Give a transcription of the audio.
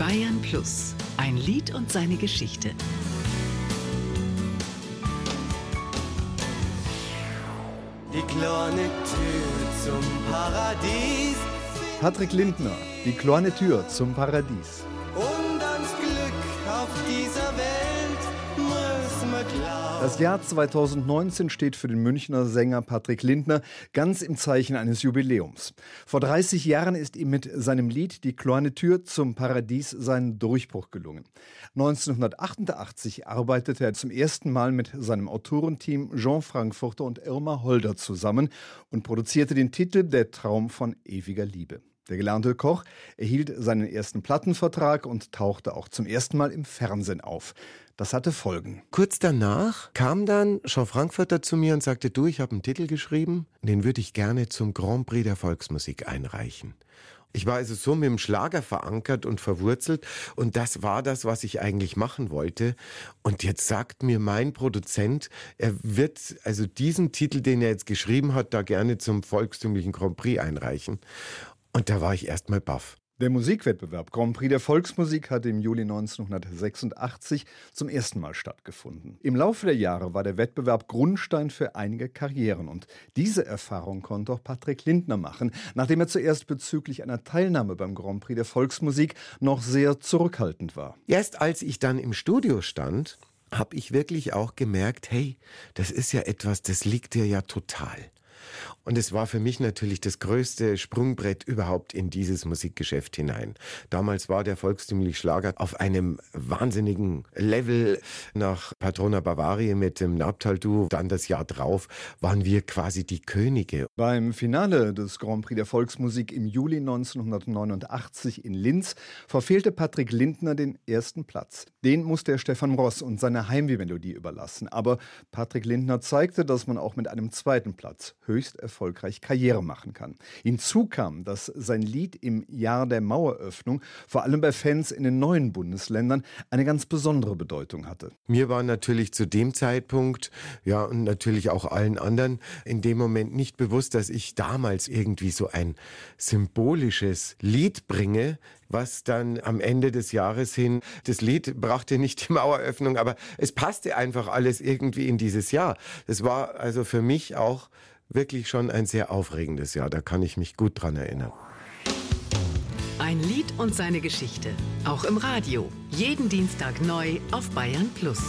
Bayern Plus. Ein Lied und seine Geschichte. Die kleine Tür zum Paradies. Patrick Lindner, die kleine Tür zum Paradies. Das Jahr 2019 steht für den Münchner Sänger Patrick Lindner ganz im Zeichen eines Jubiläums. Vor 30 Jahren ist ihm mit seinem Lied Die kleine Tür zum Paradies sein Durchbruch gelungen. 1988 arbeitete er zum ersten Mal mit seinem Autorenteam Jean Frankfurter und Irma Holder zusammen und produzierte den Titel Der Traum von ewiger Liebe. Der gelernte Koch erhielt seinen ersten Plattenvertrag und tauchte auch zum ersten Mal im Fernsehen auf. Das hatte Folgen. Kurz danach kam dann Jean Frankfurter zu mir und sagte, du, ich habe einen Titel geschrieben, den würde ich gerne zum Grand Prix der Volksmusik einreichen. Ich war also so mit dem Schlager verankert und verwurzelt und das war das, was ich eigentlich machen wollte. Und jetzt sagt mir mein Produzent, er wird also diesen Titel, den er jetzt geschrieben hat, da gerne zum volkstümlichen Grand Prix einreichen. Und da war ich erstmal baff. Der Musikwettbewerb Grand Prix der Volksmusik hat im Juli 1986 zum ersten Mal stattgefunden. Im Laufe der Jahre war der Wettbewerb Grundstein für einige Karrieren und diese Erfahrung konnte auch Patrick Lindner machen, nachdem er zuerst bezüglich einer Teilnahme beim Grand Prix der Volksmusik noch sehr zurückhaltend war. Erst als ich dann im Studio stand, habe ich wirklich auch gemerkt, hey, das ist ja etwas, das liegt dir ja total. Und es war für mich natürlich das größte Sprungbrett überhaupt in dieses Musikgeschäft hinein. Damals war der volkstümliche Schlager auf einem wahnsinnigen Level nach Patrona Bavaria mit dem Nabtal-Duo. Dann das Jahr drauf waren wir quasi die Könige. Beim Finale des Grand Prix der Volksmusik im Juli 1989 in Linz verfehlte Patrick Lindner den ersten Platz. Den musste er Stefan Ross und seine Heimweh-Melodie überlassen. Aber Patrick Lindner zeigte, dass man auch mit einem zweiten Platz höchst erfolgreich Karriere machen kann. Hinzu kam, dass sein Lied im Jahr der Maueröffnung vor allem bei Fans in den neuen Bundesländern eine ganz besondere Bedeutung hatte. Mir war natürlich zu dem Zeitpunkt, ja, und natürlich auch allen anderen in dem Moment nicht bewusst, dass ich damals irgendwie so ein symbolisches Lied bringe, was dann am Ende des Jahres hin, das Lied brachte nicht die Maueröffnung, aber es passte einfach alles irgendwie in dieses Jahr. Das war also für mich auch wirklich schon ein sehr aufregendes Jahr. Da kann ich mich gut dran erinnern. Ein Lied und seine Geschichte. Auch im Radio. Jeden Dienstag neu auf Bayern Plus.